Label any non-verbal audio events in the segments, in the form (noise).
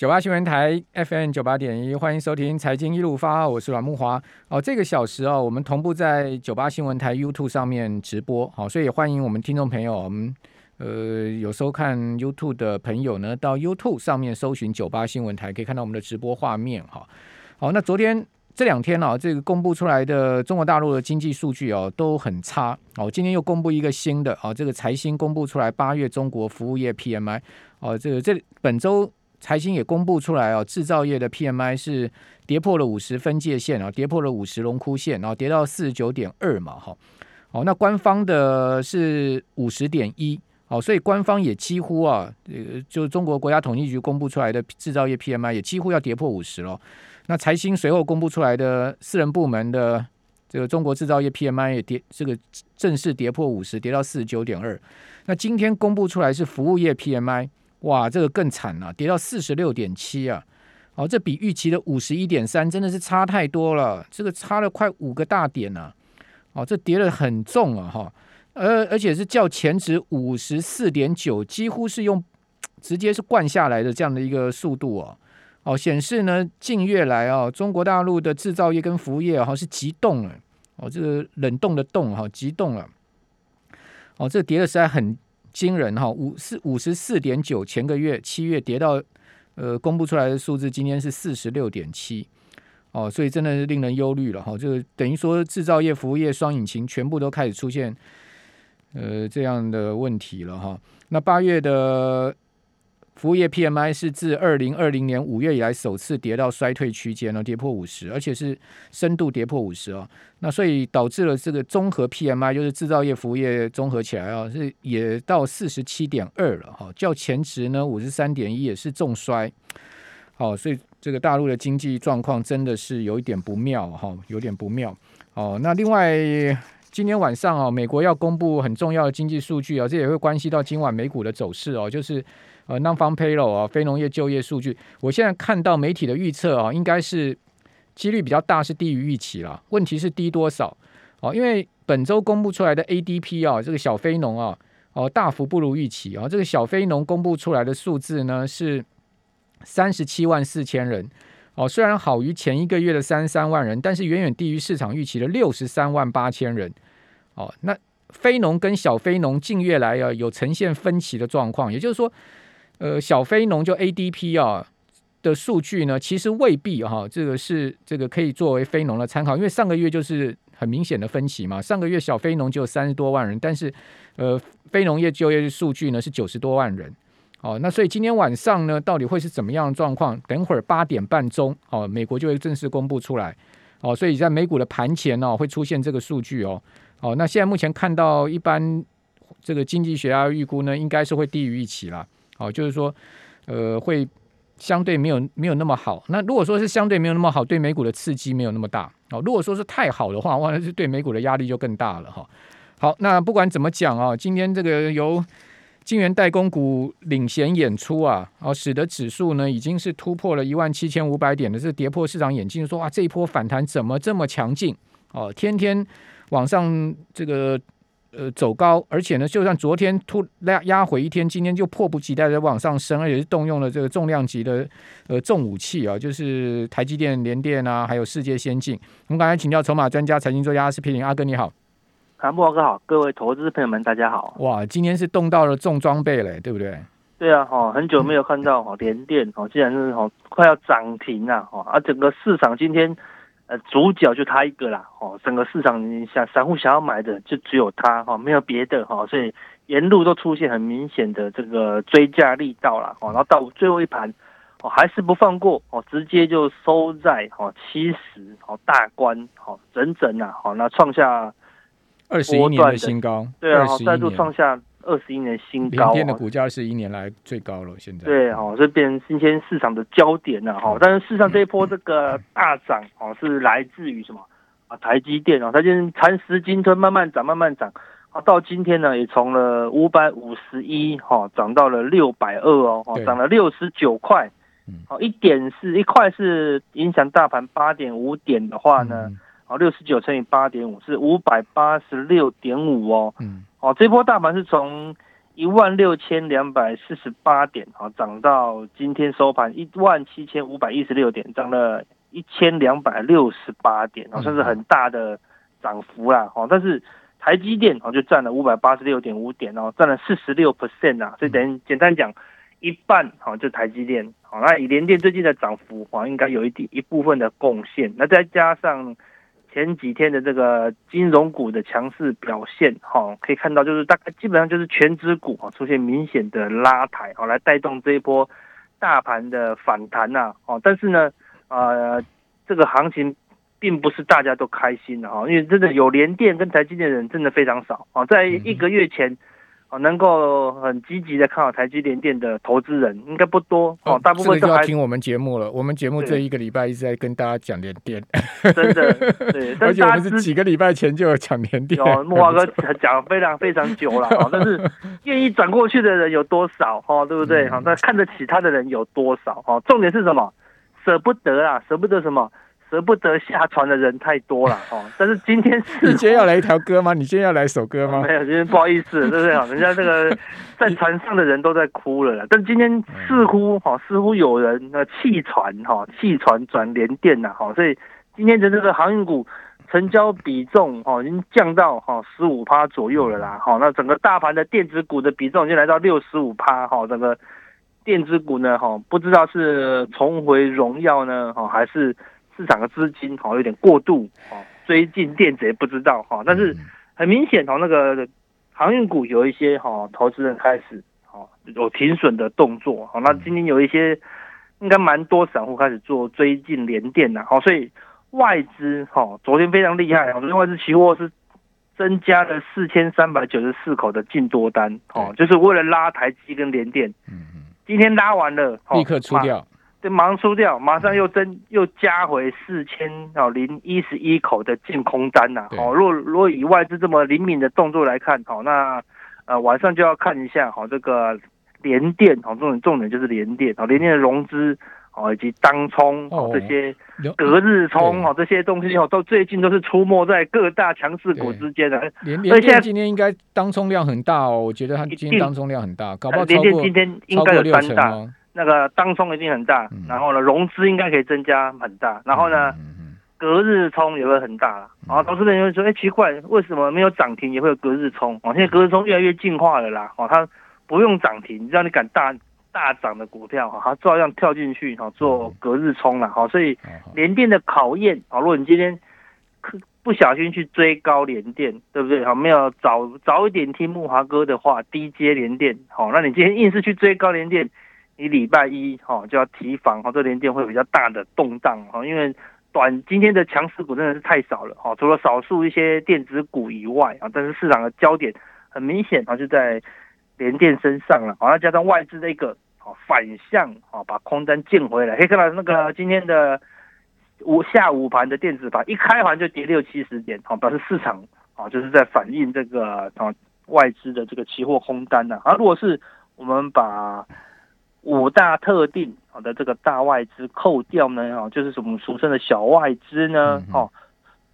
九八新闻台 FM 九八点一，欢迎收听财经一路发，我是阮木华。哦，这个小时哦，我们同步在九八新闻台 YouTube 上面直播，好，所以欢迎我们听众朋友，我们呃有收看 YouTube 的朋友呢，到 YouTube 上面搜寻九八新闻台，可以看到我们的直播画面。哈，好，那昨天这两天呢，这个公布出来的中国大陆的经济数据哦都很差。哦，今天又公布一个新的，哦，这个财新公布出来八月中国服务业 PMI，哦，这个这本周。财新也公布出来哦，制造业的 PMI 是跌破了五十分界线啊，跌破了五十龙枯线，然后跌到四十九点二嘛，哈，哦，那官方的是五十点一，哦，所以官方也几乎啊，呃，就中国国家统计局公布出来的制造业 PMI 也几乎要跌破五十了。那财新随后公布出来的私人部门的这个中国制造业 PMI 也跌，这个正式跌破五十，跌到四十九点二。那今天公布出来是服务业 PMI。哇，这个更惨了，跌到四十六点七啊！哦，这比预期的五十一点三真的是差太多了，这个差了快五个大点呢。哦，这跌的很重啊，哈，而而且是较前值五十四点九，几乎是用直接是灌下来的这样的一个速度哦。哦，显示呢，近月来啊，中国大陆的制造业跟服务业哈是急冻了。哦，这个冷冻的冻哈，急冻了。哦，这跌的实在很。惊人哈，五四五十四点九，前个月七月跌到，呃，公布出来的数字今天是四十六点七，哦，所以真的是令人忧虑了哈，就等于说制造业、服务业双引擎全部都开始出现，呃，这样的问题了哈。那八月的。服务业 PMI 是自二零二零年五月以来首次跌到衰退区间呢，跌破五十，而且是深度跌破五十哦。那所以导致了这个综合 PMI，就是制造业、服务业综合起来啊，是也到四十七点二了哈，较前值呢五十三点一也是重衰。好，所以这个大陆的经济状况真的是有一点不妙哈，有点不妙。哦，那另外今天晚上哦，美国要公布很重要的经济数据啊，这也会关系到今晚美股的走势哦，就是。呃，non-farm payroll 啊，非农业就业数据，我现在看到媒体的预测啊，应该是几率比较大，是低于预期了。问题是低多少？哦，因为本周公布出来的 ADP 啊，这个小非农啊，哦，大幅不如预期啊。这个小非农公布出来的数字呢是三十七万四千人，哦，虽然好于前一个月的三十三万人，但是远远低于市场预期的六十三万八千人。哦，那非农跟小非农近月来啊有呈现分歧的状况，也就是说。呃，小非农就 ADP 啊的数据呢，其实未必哈，这个是这个可以作为非农的参考，因为上个月就是很明显的分歧嘛。上个月小非农就有三十多万人，但是呃，非农业就业数据呢是九十多万人。哦，那所以今天晚上呢，到底会是怎么样的状况？等会儿八点半钟，哦，美国就会正式公布出来。哦，所以在美股的盘前呢，会出现这个数据哦。哦，那现在目前看到一般这个经济学家预估呢，应该是会低于预期了。哦，就是说，呃，会相对没有没有那么好。那如果说是相对没有那么好，对美股的刺激没有那么大。哦，如果说是太好的话，哇，那是对美股的压力就更大了哈。好，那不管怎么讲啊，今天这个由金圆代工股领衔演出啊，哦，使得指数呢已经是突破了一万七千五百点的，是跌破市场眼镜，说哇，这一波反弹怎么这么强劲？哦，天天往上这个。呃，走高，而且呢，就算昨天突压压回一天，今天就迫不及待的往上升，而且是动用了这个重量级的呃重武器啊，就是台积电、联电啊，还有世界先进。我们刚才请教筹码专家、财经作家阿司匹林阿哥，你好，韩木哥好，各位投资朋友们大家好。哇，今天是动到了重装备嘞，对不对？对啊，哈，很久没有看到哈联电哦，既然是哈快要涨停了哈，而整个市场今天。呃，主角就他一个啦，哦，整个市场你想散户想要买的就只有他哈，没有别的哈，所以沿路都出现很明显的这个追价力道了，哦，然后到最后一盘，哦，还是不放过，哦，直接就收在哦七十，哦大关，哦整整啊，哦那创下二十一年的新高，对啊，再度创下。二十一年新高，联电的股价是一年来最高了。现在对哦，这变成今天市场的焦点了哈。但是市场这一波这个 (laughs) 大涨哦，是来自于什么啊？台积电哦，它今蚕食鲸吞，慢慢涨，慢慢涨啊。到今天呢，也从了五百五十一哈，涨到了六百二哦，涨了六十九块。哦，一点是一块是影响大盘八点五点的话呢，哦，六十九乘以八点五是五百八十六点五哦。嗯。哦，这波大盘是从一万六千两百四十八点，哦，涨到今天收盘一万七千五百一十六点，涨了一千两百六十八点，哦，算是很大的涨幅啦，哦，但是台积电哦就占了五百八十六点五点，哦，占了四十六 percent 啊，所以等于简单讲，一半好就台积电，好，那以联电最近的涨幅，哦，应该有一点一部分的贡献，那再加上。前几天的这个金融股的强势表现，哈，可以看到就是大概基本上就是全指股啊出现明显的拉抬，啊，来带动这一波大盘的反弹呐，哦，但是呢，呃，这个行情并不是大家都开心的哈，因为真的有联电跟台积电的人真的非常少啊，在一个月前。哦，能够很积极的看好台积电电的投资人应该不多哦，大部分都要听我们节目了。(laughs) 我们节目这一个礼拜一直在跟大家讲联电，真的对，(laughs) 而且我们是几个礼拜前就有讲联电。有木华哥讲非常非常久了，(laughs) 但是愿意转过去的人有多少？哈，对不对？哈，那看得起他的人有多少？哈，重点是什么？舍不得啊，舍不得什么？舍不得下船的人太多了哦，但是今天是你今天要来一条歌吗？你今天要来首歌吗？没有，今天不好意思，对不对？人家这个 (laughs) 在船上的人都在哭了，但今天似乎哈，似乎有人那弃船哈，弃船转联电呐哈，所以今天的这个航运股成交比重哈，已经降到哈十五趴左右了啦哈，那整个大盘的电子股的比重已经来到六十五趴哈，整个电子股呢哈，不知道是重回荣耀呢哈，还是。市场的资金好有点过度哦，追进电子也不知道哈，但是很明显哦，那个航运股有一些哈投资人开始哦有停损的动作好，那今天有一些应该蛮多散户开始做追进连电的，好，所以外资哈昨天非常厉害，昨天外资期货是增加了四千三百九十四口的净多单哦，就是为了拉台积跟连电，嗯嗯，今天拉完了立刻出掉。对，马上出掉，马上又增又加回四千哦零一十一口的净空单呐。哦，若若以外资这么灵敏的动作来看，好，那呃晚上就要看一下好这个联电，好重点重点就是联电，好联电的融资哦以及当冲这些隔日冲哦这些东西哦都最近都是出没在各大强势股之间的。联联电今天应该当冲量很大哦，我觉得它今天当冲量很大，搞不好联电今天应该有三大。那个当冲一定很大，然后呢，融资应该可以增加很大，然后呢，隔日冲也会很大了。然后投资人就会说：“哎，奇怪，为什么没有涨停也会有隔日冲？哦，现在隔日冲越来越进化了啦。哦，它不用涨停，让你敢大大涨的股票，哈，它照样跳进去，哈，做隔日冲了。好，所以连电的考验，好，如果你今天不小心去追高连电，对不对？好，没有早早一点听木华哥的话，低接连电，好，那你今天硬是去追高连电。你礼拜一哈就要提防哈，这连电会比较大的动荡哈，因为短今天的强势股真的是太少了哈，除了少数一些电子股以外啊，但是市场的焦点很明显啊就在联电身上了，好，再加上外资的一个好反向啊把空单建回来，可以看到那个今天的午下午盘的电子盘一开盘就跌六七十点，好表示市场啊就是在反映这个啊外资的这个期货空单呐，而如果是我们把五大特定好的这个大外资扣掉呢，哈，就是我们俗称的小外资呢，哦，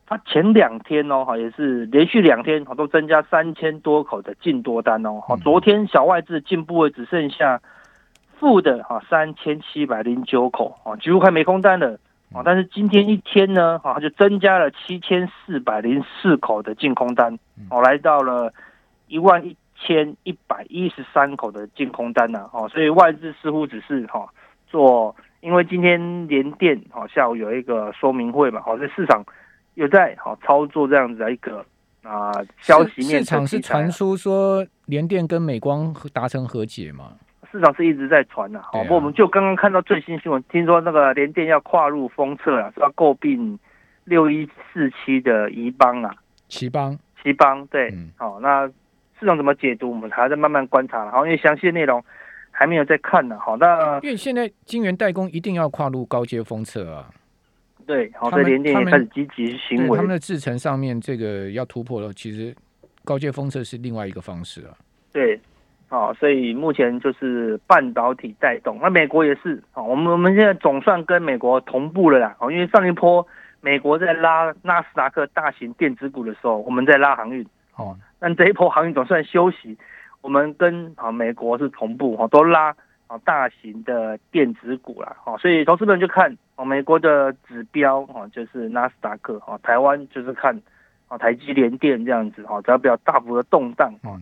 它前两天哦，哈，也是连续两天，哈，都增加三千多口的进多单哦，哈，昨天小外资进步位只剩下负的哈三千七百零九口，啊，几乎快没空单了，啊，但是今天一天呢，哈，就增加了七千四百零四口的净空单，哦，来到了一万一。千一百一十三口的净空单呐，哦，所以外资似乎只是哈做，因为今天联电哈下午有一个说明会嘛，好，在市场有在好操作这样子的一个啊消息面。市场是传出说联电跟美光达成和解嘛？市场是一直在传呐，好，不过我们就刚刚看到最新新闻，听说那个联电要跨入封测啊，是要诟病六一四七的宜邦啊，奇邦，奇邦，对，好，那。市场怎么解读？我们还在慢慢观察了，好，因为详细的内容还没有在看呢。好，那因为现在晶圆代工一定要跨入高阶封测啊。对，好，在联电也开始积极行为。他们的制程上面这个要突破了，其实高阶封测是另外一个方式啊。对，好，所以目前就是半导体带动，那美国也是啊。我们我们现在总算跟美国同步了啦。哦，因为上一波美国在拉纳斯达克大型电子股的时候，我们在拉航运。哦，但这一波航运总算休息，我们跟啊美国是同步哈，都拉啊大型的电子股啦，哈，所以投资人就看啊美国的指标哈，就是纳斯达克哈，台湾就是看啊台积联电这样子哈，只要不要大幅的动荡哈。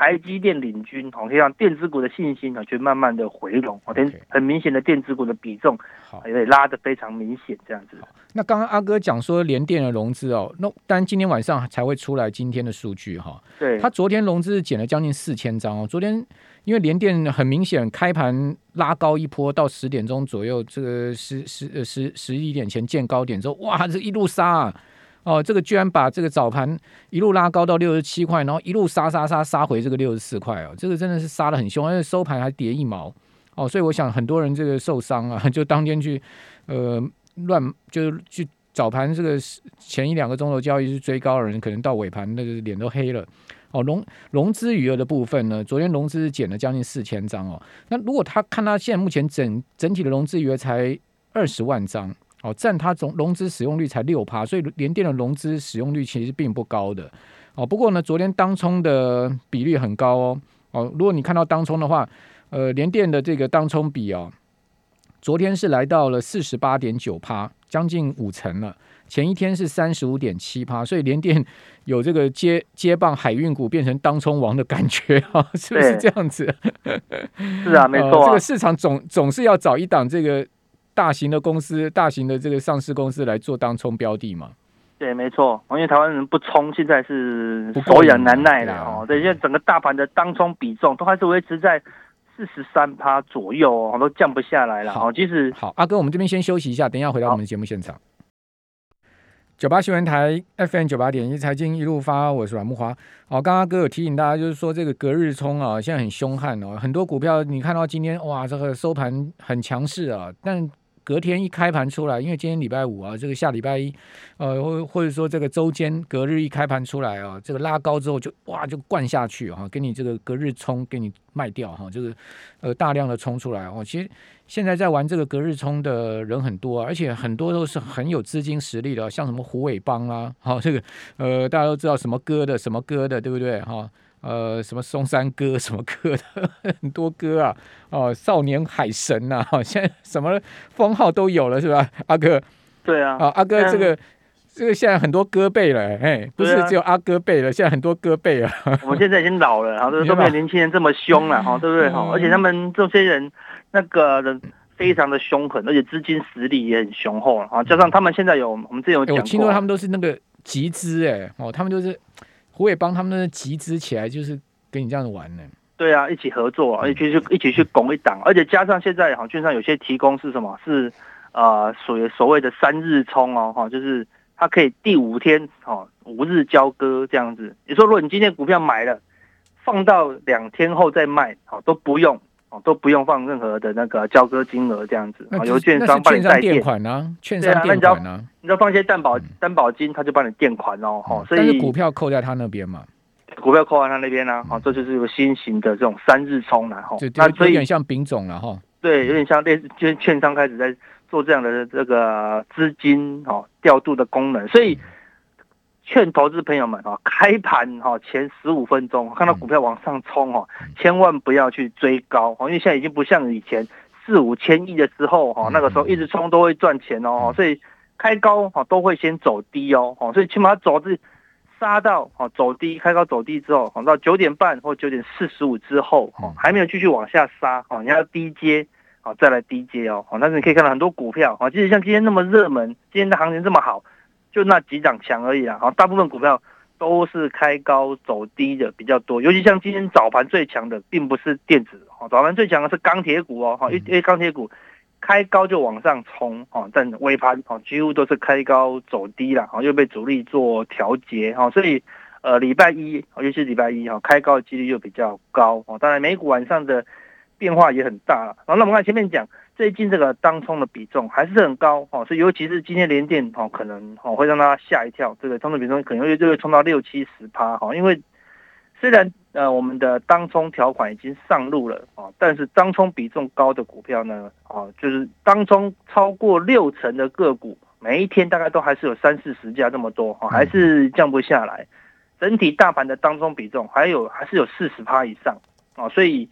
台积电领军，哦，可以让电子股的信心啊，就慢慢的回笼，哦，很很明显的电子股的比重，好，也拉的非常明显，这样子。那刚刚阿哥讲说联电的融资哦，那但今天晚上才会出来今天的数据哈。对，他昨天融资减了将近四千张哦。昨天因为联电很明显开盘拉高一波到十点钟左右，这个十十呃十十一点前见高点之后，哇，这一路杀。哦，这个居然把这个早盘一路拉高到六十七块，然后一路杀杀杀杀回这个六十四块哦，这个真的是杀的很凶，而且收盘还跌一毛哦，所以我想很多人这个受伤啊，(laughs) 就当天去呃乱就是去早盘这个前一两个钟头交易是追高的人，可能到尾盘那个脸都黑了哦。融融资余额的部分呢，昨天融资减了将近四千张哦，那如果他看他现在目前整整体的融资余额才二十万张。哦，占它总融资使用率才六趴，所以联电的融资使用率其实并不高的。哦，不过呢，昨天当冲的比率很高哦。哦，如果你看到当冲的话，呃，联电的这个当冲比哦，昨天是来到了四十八点九趴，将近五成了。前一天是三十五点七趴，所以联电 (laughs) 有这个接接棒海运股变成当冲王的感觉啊，是不是这样子？(laughs) 是啊，没错。这个市场总总是要找一档这个。大型的公司，大型的这个上市公司来做当冲标的嘛？对，没错。因为台湾人不冲，现在是手痒难耐了哦。对，现在整个大盘的当冲比重都还是维持在四十三趴左右哦，都降不下来了。好，即使好，阿哥，我们这边先休息一下，等一下回到我们的节目现场。九八新闻台 FM 九八点一财经一路发，我是阮木华。好，刚刚哥有提醒大家，就是说这个隔日冲啊，现在很凶悍哦，很多股票你看到今天哇，这个收盘很强势啊，但隔天一开盘出来，因为今天礼拜五啊，这个下礼拜一，呃，或或者说这个周间隔日一开盘出来啊，这个拉高之后就哇就灌下去哈，给你这个隔日冲给你卖掉哈，就是呃大量的冲出来哦。其实现在在玩这个隔日冲的人很多，而且很多都是很有资金实力的，像什么虎尾帮啊，好这个呃大家都知道什么歌的什么歌的，对不对哈？呃，什么松山歌什么歌的 (laughs) 很多歌啊，哦，少年海神呐，哈，(laughs) 现在什么封号都有了，是吧，阿哥？对啊，啊，阿哥，这个这个现在很多歌背了，哎，不是只有阿哥背了，现在很多歌背了。(laughs) 我们现在已经老了，然后都没有年轻人这么凶了，哈，对不对？哈，而且他们这些人那个人非常的凶狠，而且资金实力也很雄厚啊，加上他们现在有我们这有讲过，我听说他们都是那个集资，哎，哦，他们就是。我也帮他们集资起来，就是跟你这样子玩呢。对啊，一起合作，一起去一起去拱一档，而且加上现在好券商有些提供是什么？是呃，所谓所谓的三日冲哦，哈，就是它可以第五天哦，五日交割这样子。你说，如果你今天股票买了，放到两天后再卖，好都不用哦，都不用放任何的那个交割金额这样子。啊，由券商帮你代垫款呢？券商垫款呢？你要放一些担保担保金，他就帮你垫款哦，哦。所以股票扣在他那边嘛。股票扣在他那边呢，好，这就是一个新型的这种三日冲了哈。那有点像丙种了哈。对，有点像类似，就是券商开始在做这样的这个资金哦调度的功能，所以劝投资朋友们啊，开盘哈前十五分钟看到股票往上冲哈，千万不要去追高哦，因为现在已经不像以前四五千亿的时候哈，那个时候一直冲都会赚钱哦，所以开高哈都会先走低哦，所以起码走至。杀到哦，走低开高走低之后，到九点半或九点四十五之后，哦，还没有继续往下杀，哦，你要低接，哦，再来低接哦，哦，但是你可以看到很多股票，哦，即使像今天那么热门，今天的行情这么好，就那几涨强而已啊，好，大部分股票都是开高走低的比较多，尤其像今天早盘最强的，并不是电子，哦，早盘最强的是钢铁股哦，哈，因为钢铁股。开高就往上冲哦，但尾盘哦几乎都是开高走低了，哦又被主力做调节哈，所以呃礼拜一尤其是礼拜一哈开高的几率又比较高哦，当然美股晚上的变化也很大了。然后那我们看前面讲最近这个当冲的比重还是很高哦，所以尤其是今天连电哦可能哦会让大家吓一跳，这个冲的比重可能会就会冲到六七十趴哈，因为虽然。呃，我们的当冲条款已经上路了啊，但是当冲比重高的股票呢，啊，就是当冲超过六成的个股，每一天大概都还是有三四十家这么多，哈，还是降不下来。整体大盘的当中比重还有还是有四十趴以上啊，所以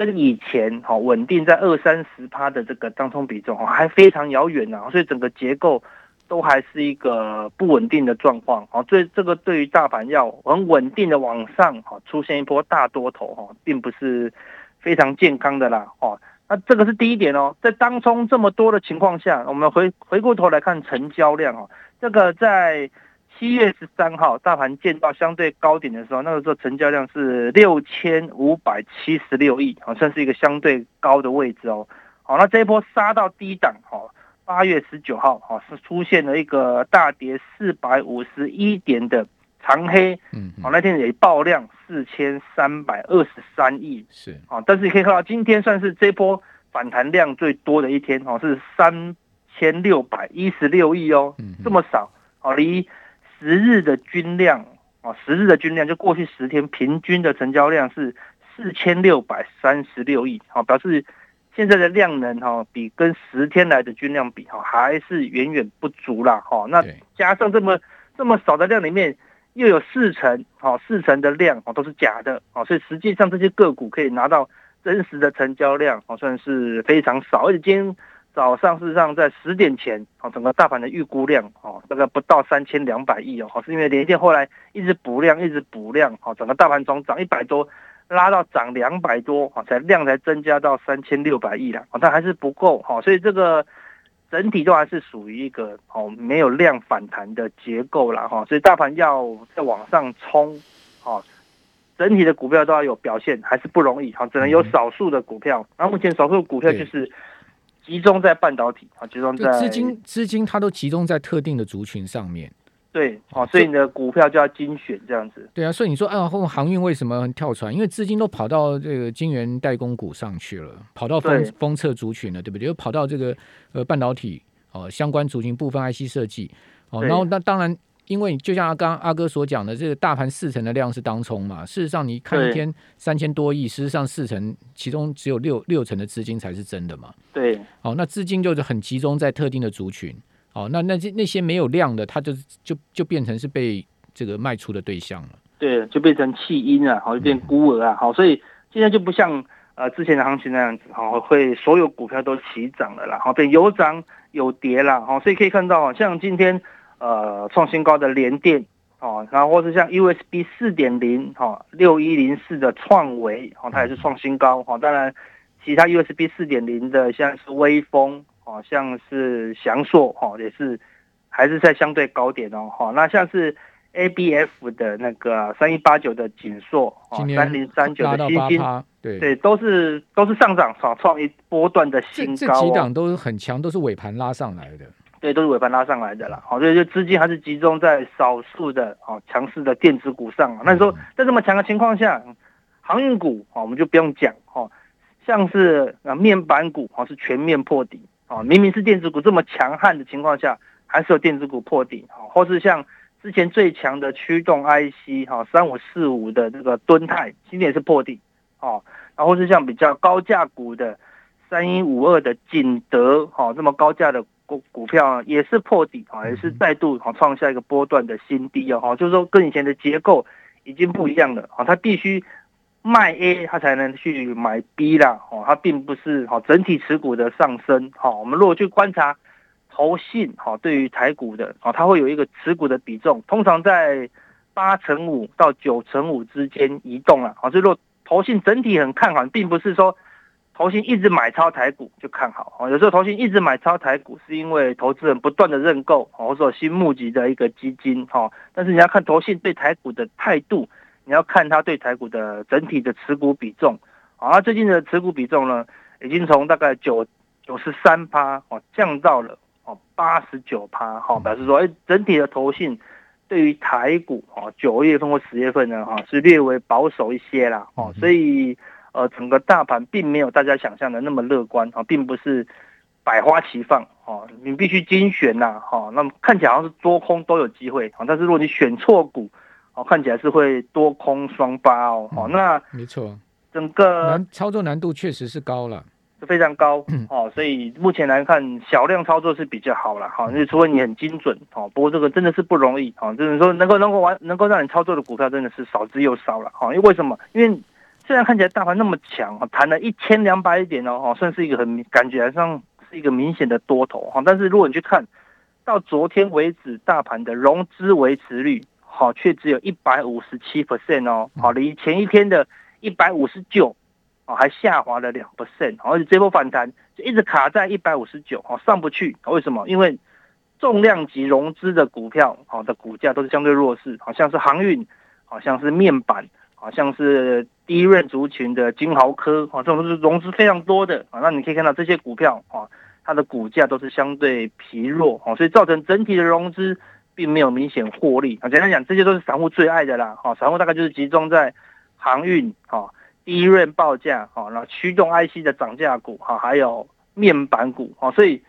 跟以前哈稳定在二三十趴的这个当中比重哈还非常遥远呐，所以整个结构都还是一个不稳定的状况啊，所以这个对于大盘要很稳定的往上哈出现一波大多头哈，并不是非常健康的啦哦。那这个是第一点哦，在当中这么多的情况下，我们回回过头来看成交量哦，这个在。七月十三号，大盘见到相对高点的时候，那个时候成交量是六千五百七十六亿，好，算是一个相对高的位置哦。好，那这一波杀到低档，哈，八月十九号，哈，是出现了一个大跌四百五十一点的长黑，嗯，好，那天也爆量四千三百二十三亿，是，啊，但是你可以看到今天算是这波反弹量最多的一天，哦，是三千六百一十六亿哦，这么少，好，离。十日的均量哦，十日的均量就过去十天平均的成交量是四千六百三十六亿，好，表示现在的量能哈，比跟十天来的均量比哈，还是远远不足啦，哈。那加上这么这么少的量里面，又有四成，好，四成的量哦都是假的，哦，所以实际上这些个股可以拿到真实的成交量，哦，算是非常少，而且今天。早上事实上在十点前，哦，整个大盘的预估量，哦，大概不到三千两百亿哦，是因为联电后来一直补量，一直补量，哦，整个大盘从涨一百多拉到涨两百多，哦，才量才增加到三千六百亿了，哦，但还是不够，哈，所以这个整体都还是属于一个哦没有量反弹的结构了，哈，所以大盘要再往上冲，哦，整体的股票都要有表现，还是不容易，哈，只能有少数的股票，然后目前少数股票就是。集中在半导体啊，集中在资金资金，它都集中在特定的族群上面。对，哦，所以你的股票就要精选这样子。对啊，所以你说啊，后航运为什么跳船？因为资金都跑到这个晶圆代工股上去了，跑到封封测族群了，对不对？又跑到这个呃半导体哦相关族群部分 IC 设计哦，然后那当然。因为就像阿刚阿哥所讲的，这个大盘四成的量是当冲嘛，事实上你看一天三千多亿，事实上四成其中只有六六成的资金才是真的嘛。对，哦，那资金就是很集中在特定的族群，哦，那那些那些没有量的，它就就就变成是被这个卖出的对象了。对，就变成弃婴啊，好就变孤儿啊，好，所以现在就不像呃之前的行情那样子，好会所有股票都齐涨了啦，好变有涨有跌啦，好，所以可以看到像今天。呃，创新高的联电哦，然后或是像 USB 四点零哈，六一零四的创维哦，它也是创新高哈。当然，其他 USB 四点零的像是微风哦，像是翔硕哈，也是还是在相对高点哦哈。那像是 ABF 的那个三一八九的锦硕哦，三零三九的新星，对对，都是都是上涨创创一波段的新高。这几档都是很强，都是尾盘拉上来的。对，都是尾盘拉上来的啦，好，所以就资金还是集中在少数的哦强势的电子股上。那你说在这么强的情况下，航运股哦我们就不用讲哦，像是啊面板股哦是全面破底。哦，明明是电子股这么强悍的情况下，还是有电子股破底哦，或是像之前最强的驱动 IC 哈三五四五的这个敦泰今天也是破底哦，然后是像比较高价股的三一五二的景德哈这么高价的。股股票也是破底啊，也是再度啊创下一个波段的新低啊，哈，就是说跟以前的结构已经不一样了啊，它必须卖 A，它才能去买 B 啦，哦，它并不是哈整体持股的上升，哈，我们如果去观察投信哈对于台股的啊，它会有一个持股的比重，通常在八成五到九成五之间移动了，啊，所以说投信整体很看好，并不是说。投信一直买超台股就看好。哦，有时候投信一直买超台股是因为投资人不断的认购或者说新募集的一个基金哈，但是你要看投信对台股的态度，你要看他对台股的整体的持股比重。啊，最近的持股比重呢，已经从大概九九十三趴哦降到了哦八十九趴哈，表示说哎整体的投信对于台股哦九月份或十月份呢哈是略微保守一些啦哦，所以。呃，整个大盘并没有大家想象的那么乐观啊，并不是百花齐放啊，你必须精选呐，哈，那么看起来好像是多空都有机会啊，但是如果你选错股，哦，看起来是会多空双八哦，好，那没错，整个难操作难度确实是高了，是非常高 (clears throat) 哦，所以目前来看小量操作是比较好了哈，因为除非你很精准哦，不过这个真的是不容易哦，就是说能够能够玩能够让你操作的股票真的是少之又少了哈，因为为什么？因为虽然看起来大盘那么强啊，弹了一千两百点哦，算是一个很感觉上是一个明显的多头哈，但是如果你去看到昨天为止大盘的融资维持率好，却只有一百五十七 percent 哦，好离前一天的一百五十九。哦，还下滑了两 percent，而且这波反弹就一直卡在一百五十九，哦，上不去。为什么？因为重量级融资的股票，好的股价都是相对弱势，好像是航运，好像是面板，好像是第一润族群的金豪科，啊，这种都是融资非常多的啊。那你可以看到这些股票，啊，它的股价都是相对疲弱，哦，所以造成整体的融资并没有明显获利。啊，简单讲，这些都是散户最爱的啦，哈，散户大概就是集中在航运，啊、第一润报价，哈，那驱动 IC 的涨价股，哈，还有面板股，啊，所以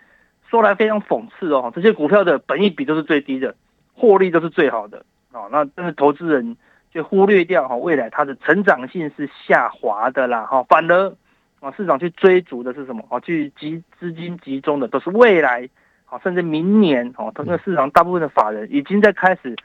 说来非常讽刺哦，这些股票的本益比都是最低的，获利都是最好的，哦，那但是投资人就忽略掉哈，未来它的成长性是下滑的啦，哈，反而啊市场去追逐的是什么？啊，去集资金集中的都是未来，啊，甚至明年，哦，整个市场大部分的法人已经在开始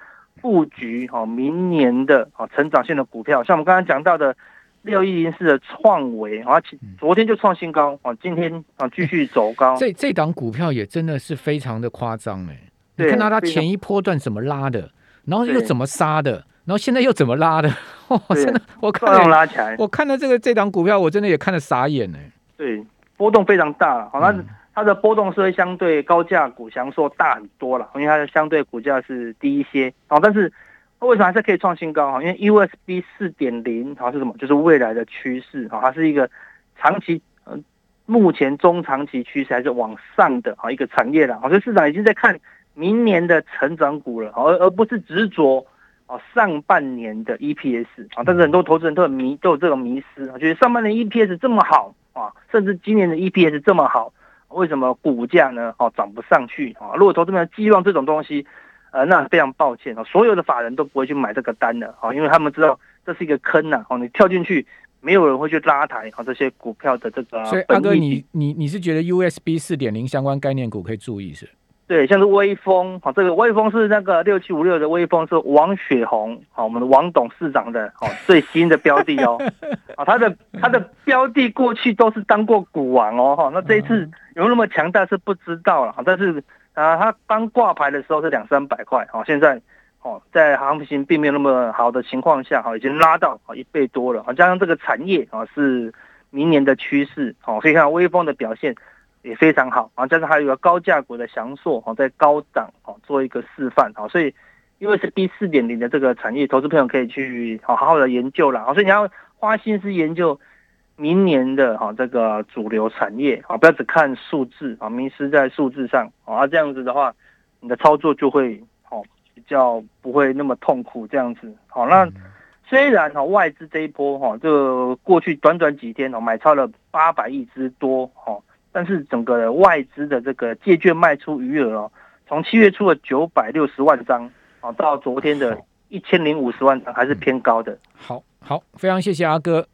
布局，哈，明年的啊成长性的股票，像我们刚刚讲到的。六一零四的创维，啊，昨天就创新高，啊，今天啊继续走高。这这档股票也真的是非常的夸张哎，你看到它前一波段怎么拉的，然后又怎么杀的，然后现在又怎么拉的，(laughs) 真的我看拉起来，我看到这个这档股票，我真的也看得傻眼呢。对，波动非常大，好，那它的波动是会相对高价股强说大很多了，因为它的相对股价是低一些，哦，但是。为什么还是可以创新高哈？因为 USB 四点零好是什么？就是未来的趋势哈，它是一个长期呃，目前中长期趋势还是往上的哈一个产业了。所以市场已经在看明年的成长股了，而而不是执着啊上半年的 EPS 啊。但是很多投资人都很迷，都有这种迷失啊，觉得上半年 EPS 这么好啊，甚至今年的 EPS 这么好，为什么股价呢？哦涨不上去啊？如果投资人寄望这种东西。呃，那非常抱歉啊，所有的法人都不会去买这个单的啊，因为他们知道这是一个坑呐哦，你跳进去，没有人会去拉抬啊这些股票的这个。所以阿哥，你你你是觉得 USB 四点零相关概念股可以注意是？对，像是威风哦，这个微风是那个六七五六的威风是王雪红哦，我们的王董事长的哦最新的标的哦，(laughs) 啊，他的他的标的过去都是当过股王哦哈，那这一次有那么强大是不知道了，但是。啊，他刚挂牌的时候是两三百块，哦，现在，哦，在行情并没有那么好的情况下，哈，已经拉到啊一倍多了，啊，加上这个产业啊是明年的趋势，哦，所以看威风的表现也非常好，啊，加上还有一个高价股的翔硕，哦，在高档，哦，做一个示范，哦，所以因为是 B 四点零的这个产业，投资朋友可以去好好好的研究了，啊，所以你要花心思研究。明年的哈这个主流产业啊，不要只看数字啊，迷失在数字上啊，这样子的话，你的操作就会好比较不会那么痛苦这样子。好，那虽然哈外资这一波哈，这过去短短几天哦买超了八百亿之多哈，但是整个外资的这个借券卖出余额哦，从七月初的九百六十万张啊，到昨天的一千零五十万张，还是偏高的。好好，非常谢谢阿哥。